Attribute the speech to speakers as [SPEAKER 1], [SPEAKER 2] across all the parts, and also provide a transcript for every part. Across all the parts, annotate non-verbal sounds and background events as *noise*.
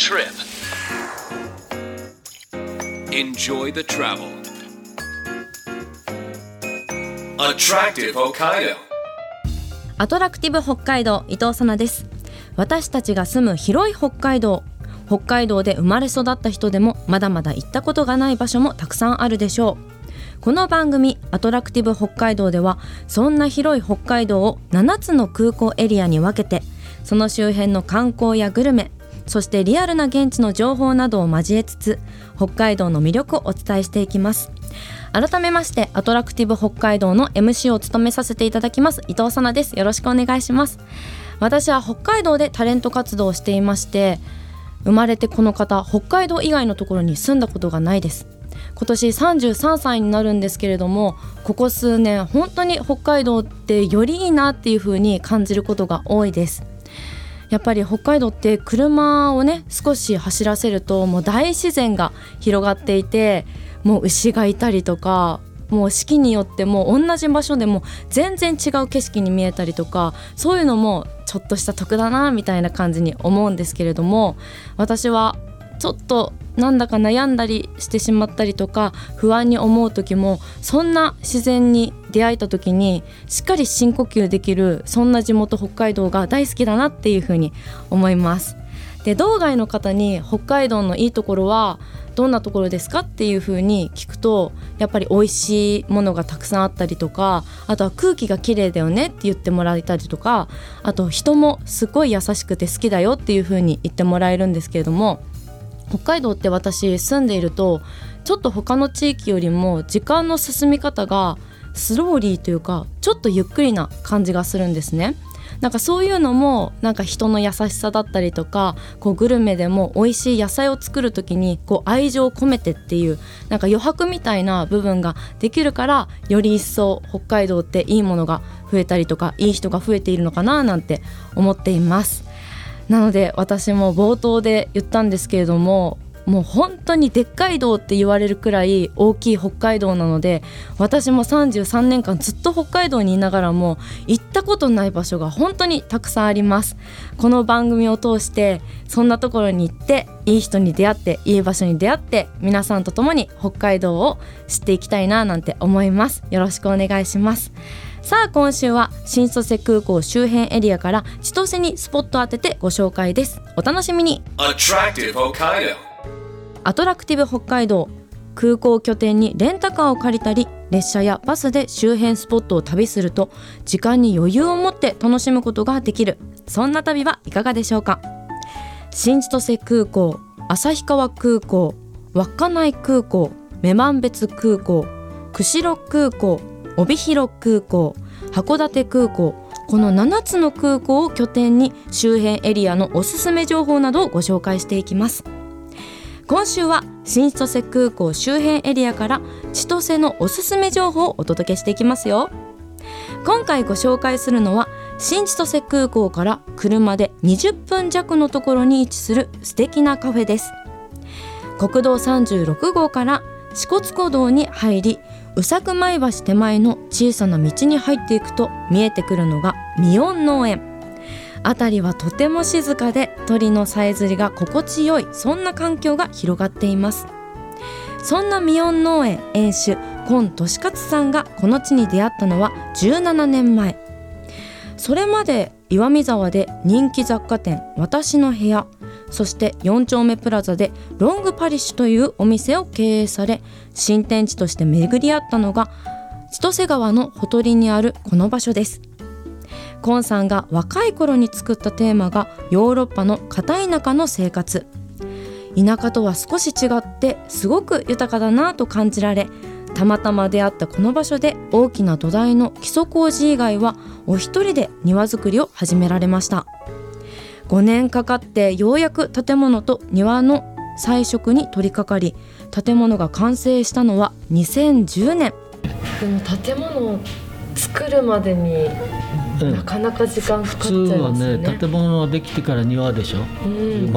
[SPEAKER 1] trip. Enjoy the travel. Attractive Hokkaido.
[SPEAKER 2] アトラクティブ北海道伊藤さなです私たちが住む広い北海道北海道で生まれ育った人でもまだまだ行ったことがない場所もたくさんあるでしょうこの番組アトラクティブ北海道ではそんな広い北海道を7つの空港エリアに分けてその周辺の観光やグルメそしてリアルな現地の情報などを交えつつ北海道の魅力をお伝えしていきます。改めましてアトラクティブ北海道の MC を務めさせていただきます伊藤さなです。よろしくお願いします。私は北海道でタレント活動をしていまして生まれてこの方北海道以外のところに住んだことがないです。今年33歳になるんですけれどもここ数年本当に北海道ってよりいいなっていう風に感じることが多いです。やっぱり北海道って車をね少し走らせるともう大自然が広がっていてもう牛がいたりとかもう四季によっても同じ場所でも全然違う景色に見えたりとかそういうのもちょっとした得だなみたいな感じに思うんですけれども私はちょっとなんだか悩んだりしてしまったりとか不安に思う時もそんな自然に出会えた時にしっかり深呼吸できるそんな地元北海道が大好きだなっていうふうに思います。で道外の方に北海道のいいところはどんなところですかっていう風に聞くとやっぱり美味しいものがたくさんあったりとかあとは空気が綺麗だよねって言ってもらえたりとかあと人もすごい優しくて好きだよっていう風に言ってもらえるんですけれども北海道って私住んでいるとちょっと他の地域よりも時間の進み方がスローリーというかちょっとゆっくりな感じがするんですね。なんかそういうのもなんか人の優しさだったりとかこうグルメでも美味しい野菜を作る時にこう愛情を込めてっていうなんか余白みたいな部分ができるからより一層北海道っていいものが増えたりとかいい人が増えているのかななんて思っています。なので私も冒頭で言ったんですけれどももう本当にでっかい道って言われるくらい大きい北海道なので私も33年間ずっと北海道にいながらも行ったことない場所が本当にたくさんあります。この番組を通してそんなところに行っていい人に出会っていい場所に出会って皆さんと共に北海道を知っていきたいななんて思います。よろしくお願いします。さあ今週は新千歳空港周辺エリアから千歳にスポット当ててご紹介です。お楽しみに.アトラクティブ北海道空港拠点にレンタカーを借りたり列車やバスで周辺スポットを旅すると時間に余裕を持って楽しむことができる。そんな旅はいかがでしょうか。新千歳空港旭川空港稚内空港女満別空港釧路空港帯広空港函館空港この7つの空港を拠点に周辺エリアのおすすめ情報などをご紹介していきます。今週は新千歳空港周辺エリアから千歳のおすすめ情報をお届けしていきますよ。今回ご紹介するのは新千歳空港から車で20分弱のところに位置する素敵なカフェです。国道36号から支笏湖道に入り宇佐久前橋手前の小さな道に入っていくと見えてくるのがミオン農園。辺りはとても静かで鳥のさえずりが心地よいそんな環境が広がっています。そんなミオン農園園主今利勝さんがこの地に出会ったのは17年前。それまで岩見沢で人気雑貨店私の部屋そして4丁目プラザでロングパリッシュというお店を経営され新天地として巡り合ったのが千歳川のほとりにあるこの場所です。コンさんが若い頃に作ったテーマがヨーロッパの片田舎の生活。田舎とは少し違ってすごく豊かだなと感じられたまたま出会ったこの場所で大きな土台の基礎工事以外はお一人で庭作りを始められました。5年かかってようやく建物と庭の彩色に取り掛かり建物が完成したのは2010年。でも建物を作るまでに
[SPEAKER 3] うん。
[SPEAKER 2] なかなか時間かかっ
[SPEAKER 3] 普
[SPEAKER 2] ちゃい
[SPEAKER 3] 通は
[SPEAKER 2] ますよね。
[SPEAKER 3] ね建物ができてから庭でしょ、
[SPEAKER 2] うん。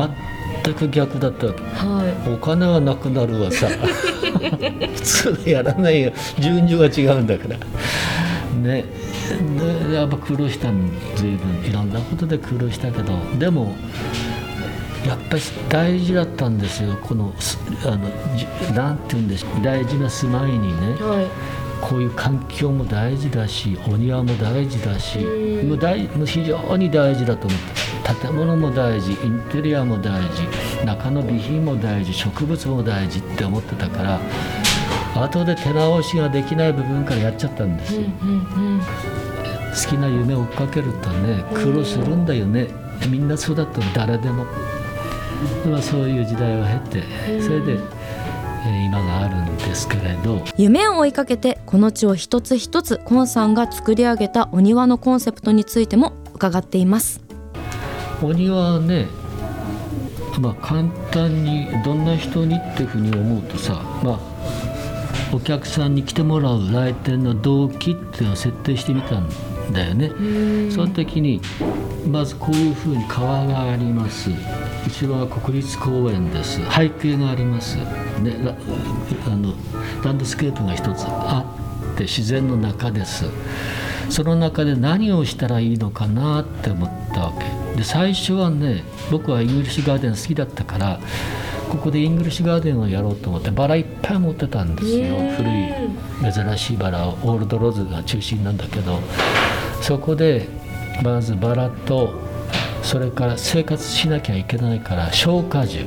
[SPEAKER 3] 全く逆だった。わけ
[SPEAKER 2] は
[SPEAKER 3] お金はなくなるわさ。*laughs* 普通やらないよ。順序が違うんだからねでやっぱ苦労したん随分いろんなことで苦労したけどでもやっぱり大事だったんですよ。このすあのじなんて言うんでしょう。大事な住まいにね
[SPEAKER 2] はい。
[SPEAKER 3] こういう環境も大事だしお庭も大事だし
[SPEAKER 2] うん。
[SPEAKER 3] もう大もう非常に大事だと思って建物も大事インテリアも大事中の備品も大事植物も大事って思ってたから後で手直しができない部分からやっちゃったんですよ、
[SPEAKER 2] うん
[SPEAKER 3] 好きな夢を追っかけるとね苦労するんだよね。みんなそうだと誰でも、まあ、そういう時代を経てそれで、えー今があるんですけれど。
[SPEAKER 2] 夢を追いかけてこの地を一つ一つコンさんが作り上げたお庭のコンセプトについても伺っています。
[SPEAKER 3] お庭はねまあ簡単にどんな人にっていうふうに思うとさまあお客さんに来てもらう来店の動機っていうのを設定してみたんだよね。その時にまずこういうふうに川があります。後ろは国立公園です。背景があります、あのランドスケープが一つあって自然の中です。その中で何をしたらいいのかなって思ったわけ。で最初はね僕はイングリッシュガーデン好きだったからここでイングリッシュガーデンをやろうと思ってバラいっぱい持ってたんですよ。古い珍しいバラをオールドローズが中心なんだけどそこでまずバラとそれから生活しなきゃいけないから消化樹。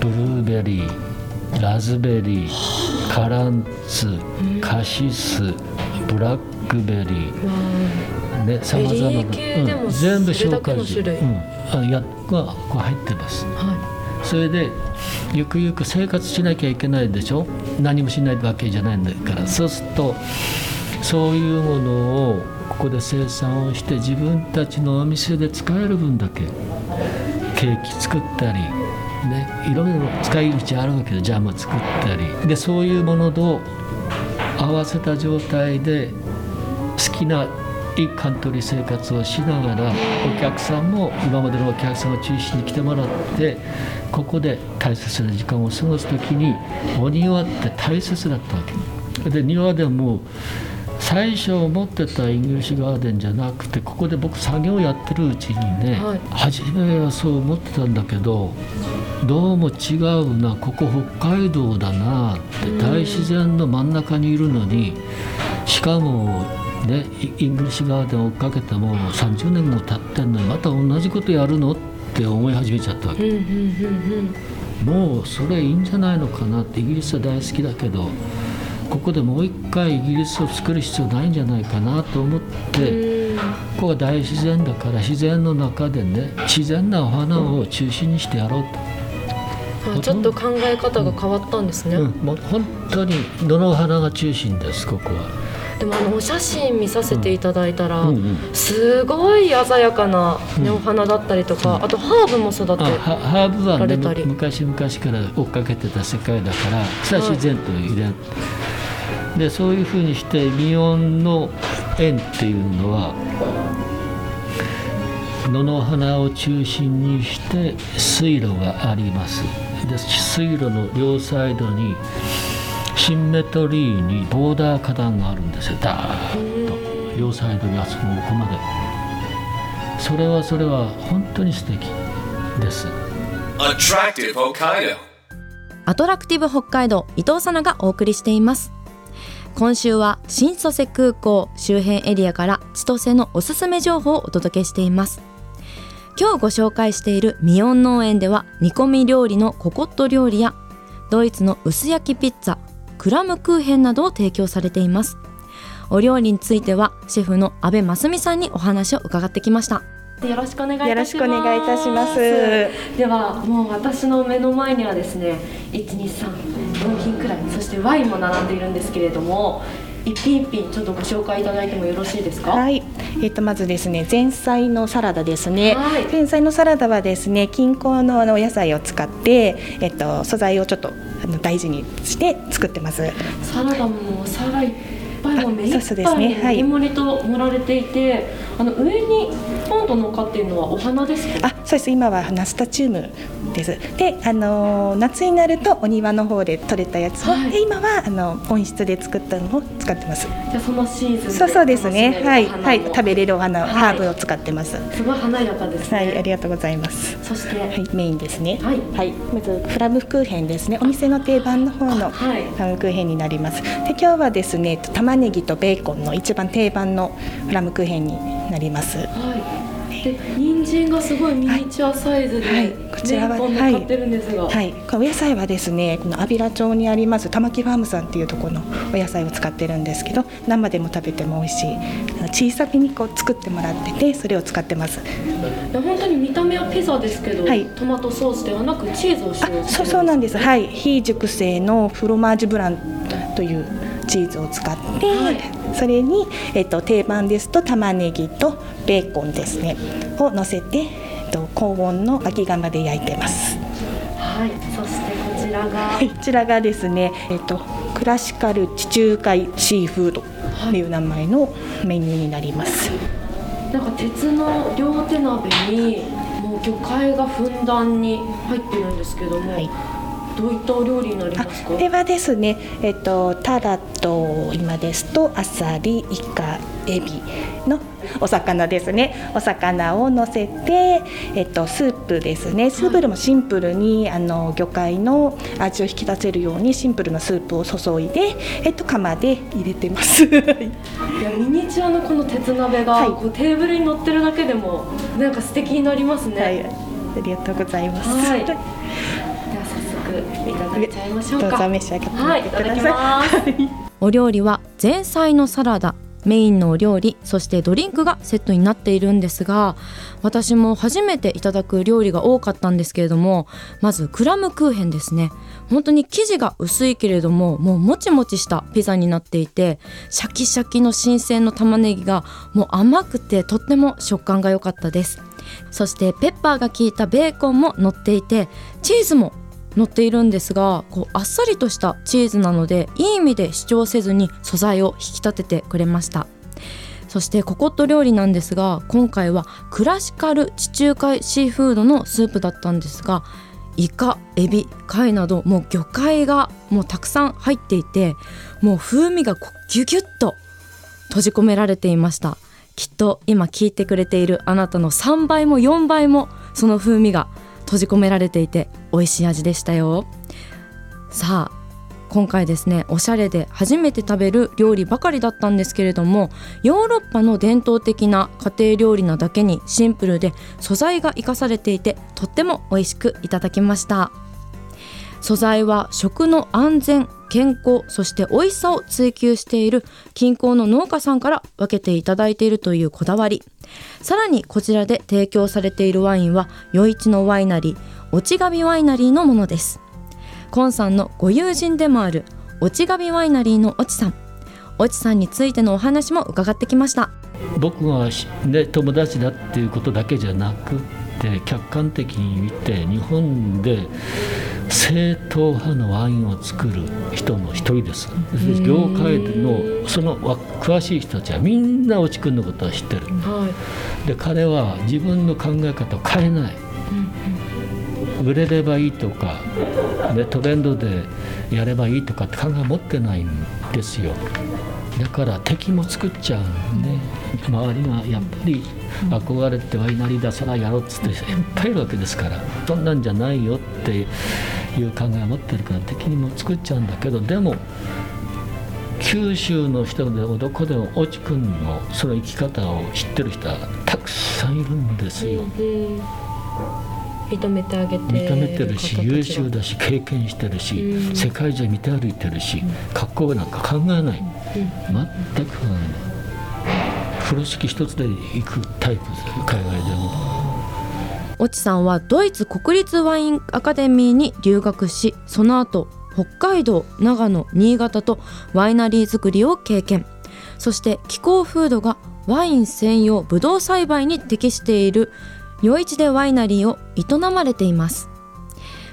[SPEAKER 3] ブルーベリーラズベリーカランツカシスブラックベリー。ね、さまざまな、うん全部消化樹、
[SPEAKER 2] の種類。
[SPEAKER 3] うん、あやが入ってます。
[SPEAKER 2] は
[SPEAKER 3] それでゆくゆく生活しなきゃいけないでしょ？何もしないわけじゃないんだから。そうするとそういうものをここで生産をして自分たちのお店で使える分だけケーキ作ったり、ね、いろいろ使い道あるわけでジャム作ったり。でそういうものと合わせた状態で好きないいカントリー生活をしながらお客さんも今までのお客さんを中心に来てもらってここで大切な時間を過ごす時にお庭って大切だったわけ。で庭でも最初思ってたイングリッシュガーデンじゃなくてここで僕作業やってるうちにね、
[SPEAKER 2] はい。
[SPEAKER 3] 初めはそう思ってたんだけどどうも違うなここ北海道だなって大自然の真ん中にいるのにしかもねイイングリッシュガーデンを追っかけても30年も経ってんのにまた同じことやるの？って思い始めちゃったわけ。もうそれいいんじゃないのかなってイギリスは大好きだけどここでもう一回イギリスを作る必要ないんじゃないかなと思ってここは大自然だから自然の中でね自然なお花を中心にしてやろうと、
[SPEAKER 2] あちょっと考え方が変わったんですね、
[SPEAKER 3] うん、もう本当に野の花が中心ですここは。
[SPEAKER 2] でもあのお写真見させていただいたら、
[SPEAKER 3] うんうん。
[SPEAKER 2] すごい鮮やかな、ねお花だったりとか、あとハーブも育て
[SPEAKER 3] あハハーブはね昔々から追っかけてた世界だからそれは自然と入れる、でそういうふうにしてミオンの園っていうのは野の花を中心にして水路があります。で水路の両サイドにシンメトリーにボーダー花壇があるんですよ。ダーッと両サイドにあそこここまで。それはそれは本当に素敵です。
[SPEAKER 1] Attractive Hokkaido.
[SPEAKER 2] アトラクティブ北海道伊藤さながお送りしています。今週は新蘇瀬空港周辺エリアから千歳のおすすめ情報をお届けしています。今日ご紹介しているミオン農園では煮込み料理のココット料理やドイツの薄焼きピッツァクラムクーヘンなどを提供されています。お料理についてはシェフの阿部真澄さんにお話を伺ってきました。よろしくお願いいたします。
[SPEAKER 4] よろしくお願いいたします。
[SPEAKER 2] ではもう私の目の前にはですね1234品くらいそしてワインも並んでいるんですけれども一品一品ちょっとご紹介いただいてもよろしいですか？
[SPEAKER 4] はい、えっとまずですね前菜のサラダですね。
[SPEAKER 2] はい。
[SPEAKER 4] 前菜のサラダはですね近郊のあのお野菜を使ってえっと素材をちょっとあの大事にして作ってます。
[SPEAKER 2] サラダもお皿いっぱいもう目いっぱ
[SPEAKER 4] あそうですね。はい。
[SPEAKER 2] 盛り盛りと盛られていてあの上にポンと乗っかっているのはお花ですか？
[SPEAKER 4] あそうです。今はナスタチウムです。であの夏になるとお庭の方で採れたやつ。を、
[SPEAKER 2] はい。
[SPEAKER 4] で今はあの温室で作ったのを使ってます。
[SPEAKER 2] じゃあそのシーズン
[SPEAKER 4] そうそうですね。はい。はい。食べ
[SPEAKER 2] る
[SPEAKER 4] れるお花、
[SPEAKER 2] はい。
[SPEAKER 4] ハーブを使ってます。
[SPEAKER 2] すごい華やかですね、
[SPEAKER 4] はい。ありがとうございます。
[SPEAKER 2] そして、
[SPEAKER 4] はい、メインですね。
[SPEAKER 2] はい。
[SPEAKER 4] まずフラムクーヘンですね。お店の定番の方のフ
[SPEAKER 2] はい。
[SPEAKER 4] ラムクーヘンになります。で、今日はですね、玉ねぎとベーコンの一番定番のフラムクーヘンになります。
[SPEAKER 2] はい、で人参がすごいミニチュアサイズで、
[SPEAKER 4] はいこちらははい、お野菜はですね、この安平町にあります玉木ファームさんっていうところのお野菜を使ってるんですけど、生でも食べても美味しい。小さめにこう作ってもらってて、それを使ってます。
[SPEAKER 2] いや本当に見た目はピザですけど、
[SPEAKER 4] はい
[SPEAKER 2] トマトソースではなくチーズを使用
[SPEAKER 4] あ、
[SPEAKER 2] して
[SPEAKER 4] そうそうなんです。はい、非熟成のフロマージュブランというチーズを使って、
[SPEAKER 2] はい。
[SPEAKER 4] それにえっと定番ですと玉ねぎとベーコンですね。を乗せて、えっと高温の焼き窯で焼いてます。
[SPEAKER 2] はい、そしてこちらが、
[SPEAKER 4] こちらがですね、えっとクラシカル地中海シーフードという名前のメニューになります。
[SPEAKER 2] なんか鉄の両手鍋にもう魚介がふんだんに入ってるんですけども、
[SPEAKER 4] はい
[SPEAKER 2] どういったお料理になりますか？
[SPEAKER 4] これはですね、えっと、タラと今ですとアサリ、イカ、エビのお魚ですね。お魚を乗せて、えっと、スープですね。スープでもシンプルに、あの魚介の味を引き出せるようにシンプルなスープを注いで、えっと、釜で入れてます。*laughs*
[SPEAKER 2] いやミニチュアのこの鉄鍋が、
[SPEAKER 4] はい。
[SPEAKER 2] こうテーブルに乗ってるだけでもなんか素敵になりますね、
[SPEAKER 4] はい、ありがとうございます。
[SPEAKER 2] はい *laughs* 早速いただいちゃいましょう
[SPEAKER 4] どう
[SPEAKER 2] か
[SPEAKER 4] ぞ召し上がって
[SPEAKER 2] はいいただきます。お料理は前菜のサラダメインのお料理そしてドリンクがセットになっているんですが私も初めていただく料理が多かったんですけれどもまずクラムクーヘンですね。本当に生地が薄いけれどももうもちもちしたピザになっていてシャキシャキの新鮮の玉ねぎがもう甘くてとっても食感が良かったです。そしてペッパーが効いたベーコンも乗っていてチーズも乗っているんですがこうあっさりとしたチーズなのでいい意味で主張せずに素材を引き立ててくれました。そしてココット料理なんですが今回はクラシカル地中海シーフードのスープだったんですがイカエビ貝などもう魚介がもうたくさん入っていてもう風味がギュギュッと閉じ込められていました。きっと今聞いてくれているあなたの3倍も4倍もその風味が閉じ込められていて美味しい味でしたよ。さあ今回ですねおしゃれで初めて食べる料理ばかりだったんですけれどもヨーロッパの伝統的な家庭料理なだけにシンプルで素材が生かされていてとっても美味しくいただきました。素材は食の安全健康そして美味しさを追求している近郊の農家さんから分けていただいているというこだわり。さらにこちらで提供されているワインは余市のワイナリー落ちガビワイナリーのものです。コンさんのご友人でもある落ちガビワイナリーの落ちさん。落ちさんについてのお話も伺ってきました。
[SPEAKER 3] 僕が、ね、友達だっていうことだけじゃなくて客観的に見て日本で正統派のワインを作る人の一人です。業界のそのわ詳しい人たちはみんな落ちくんのことは知ってる。
[SPEAKER 2] はい。
[SPEAKER 3] で彼は自分の考え方を変えない。売れればいいとか、ね、トレンドでやればいいとかって考え持ってないんですよ。だから敵も作っちゃうんで周りがやっぱり憧れてワイナリーださらやろうっつっていっぱいいるわけですからそんなんじゃないよっていう考えを持ってるから敵にも作っちゃうんだけどでも九州の人でもどこでも越智君のその生き方を知ってる人はたくさんいるんですよ。
[SPEAKER 2] 認めてあげて
[SPEAKER 3] 認めてるし優秀だし経験してるし、
[SPEAKER 2] うん。
[SPEAKER 3] 世界中見て歩いてるし、かっこよなんか考えない、全く考えない。風呂敷一つで行くタイプです海外でも
[SPEAKER 2] 越智さんはドイツ国立ワインアカデミーに留学しその後北海道長野新潟とワイナリー作りを経験。そして気候風土がワイン専用ブドウ栽培に適している余市でワイナリーを営まれています。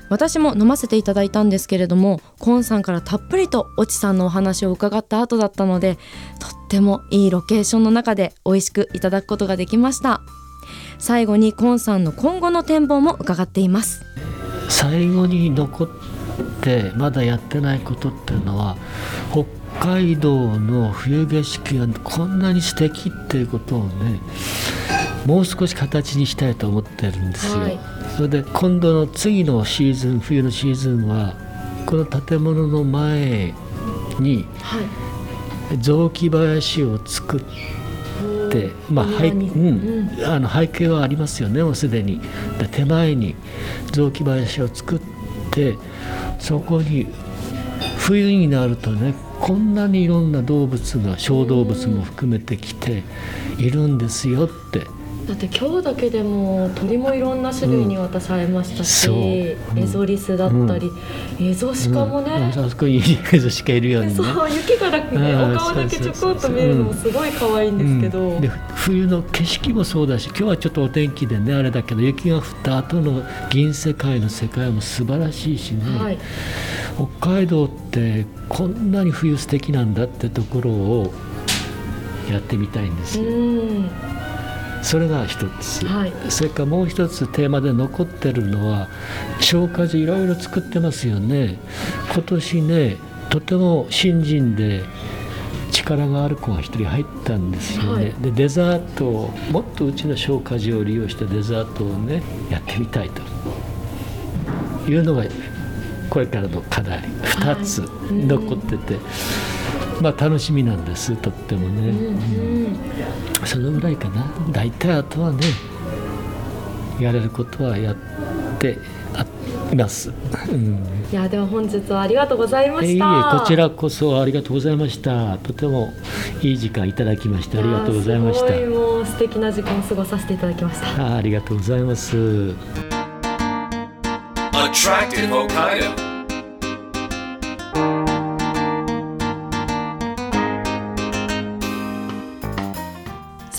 [SPEAKER 2] 私も飲ませていただいたんですけれどもコンさんからたっぷりと越智さんのお話を伺った後だったのでとってもいいロケーションの中で美味しくいただくことができました。最後にコンさんの今後の展望も伺っています。
[SPEAKER 3] 最後に残ってまだやってないことっていうのは北海道の冬景色がこんなに素敵っていうことをねもう少し形にしたいと思ってるんですよ、
[SPEAKER 2] はい。
[SPEAKER 3] それで今度の次のシーズン冬のシーズンはこの建物の前に
[SPEAKER 2] はい。
[SPEAKER 3] 雑木林を作って、まあ背うん、あの背景はありますよねもうすでに。で手前に雑木林を作ってそこに冬になるとねこんなにいろんな動物が小動物も含めてきているんですよって
[SPEAKER 2] だって今日だけでも鳥もいろんな種類に私会えましたし、
[SPEAKER 3] うんそう。うん。
[SPEAKER 2] エゾリスだったり、エゾシカもね、
[SPEAKER 3] うん。あそこにエゾシカいるよね。
[SPEAKER 2] そう雪がだけね、
[SPEAKER 3] うん。
[SPEAKER 2] お顔だけちょこっと見えるのもすごい可愛いんですけど、
[SPEAKER 3] うん。で冬の景色もそうだし今日はちょっとお天気でねあれだけど雪が降った後の銀世界の世界も素晴らしいしね、
[SPEAKER 2] はい、
[SPEAKER 3] 北海道ってこんなに冬素敵なんだってところをやってみたいんです
[SPEAKER 2] う
[SPEAKER 3] よ。
[SPEAKER 2] ん
[SPEAKER 3] それが一つ、
[SPEAKER 2] はい。
[SPEAKER 3] それからもう一つテーマで残ってるのは消火樹いろいろ作ってますよね。今年ねとても新人で力がある子が一人入ったんですよね、
[SPEAKER 2] はい。
[SPEAKER 3] でデザートをもっとうちの消火樹を利用したデザートをねやってみたいというのがこれからの課題。2つ残ってて、まあ楽しみなんですとってもね。
[SPEAKER 2] うん
[SPEAKER 3] そのぐらいかな。大体あとはねやれることはやってあいます、うん、
[SPEAKER 2] いやでは本日はありがとうございま
[SPEAKER 3] えいえ
[SPEAKER 2] した
[SPEAKER 3] こちらこそありがとうございました。とてもいい時間いただきましてありがとうございまし
[SPEAKER 2] やーすごい
[SPEAKER 3] た
[SPEAKER 2] もう素敵な時間を過ごさせていただきました。
[SPEAKER 3] あありがとうございます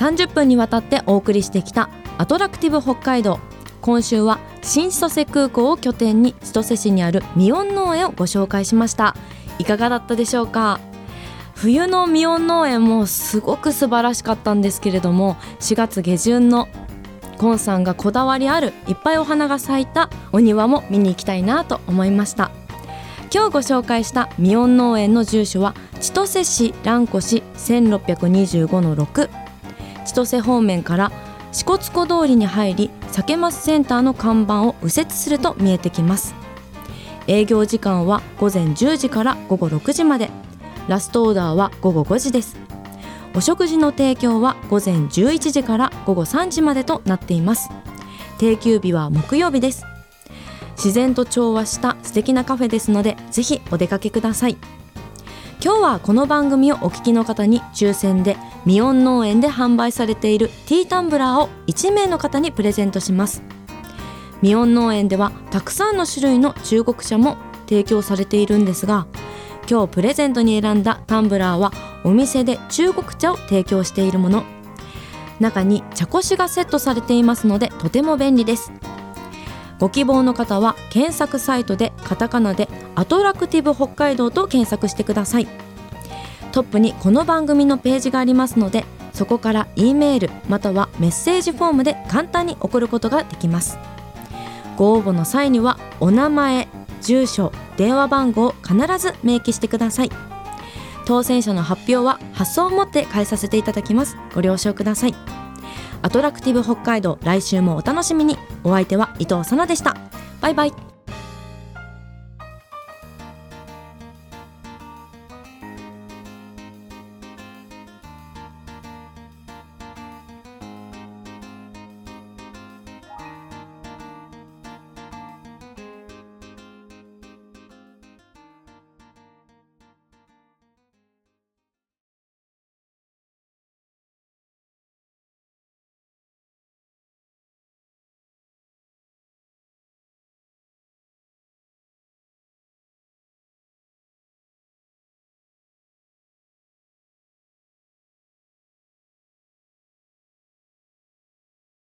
[SPEAKER 2] 30分にわたってお送りしてきたアトラクティブ北海道。今週は新千歳空港を拠点に千歳市にあるミオン農園をご紹介しました。いかがだったでしょうか？冬のミオン農園もすごく素晴らしかったんですけれども4月下旬のコンさんがこだわりあるいっぱいお花が咲いたお庭も見に行きたいなと思いました。今日ご紹介したミオン農園の住所は千歳市蘭越1625の6千歳方面から支笏湖通りに入り酒マスセンターの看板を右折すると見えてきます。営業時間は午前10時から午後6時まで。ラストオーダーは午後5時です。お食事の提供は午前11時から午後3時までとなっています。定休日は木曜日です。自然と調和した素敵なカフェですのでぜひお出かけください。今日はこの番組をお聞きの方に抽選でミオン農園で販売されているティータンブラーを1名の方にプレゼントします。ミオン農園ではたくさんの種類の中国茶も提供されているんですが今日プレゼントに選んだタンブラーはお店で中国茶を提供しているもの。中に茶こしがセットされていますのでとても便利です。ご希望の方は検索サイトでカタカナでアトラクティブ北海道と検索してください。トップにこの番組のページがありますのでそこから E メールまたはメッセージフォームで簡単に送ることができます。ご応募の際にはお名前住所電話番号を必ず明記してください。当選者の発表は発送をもって返させていただきます。ご了承ください。アトラクティブ北海道来週もお楽しみに。お相手は伊藤さなでした。バイバイ。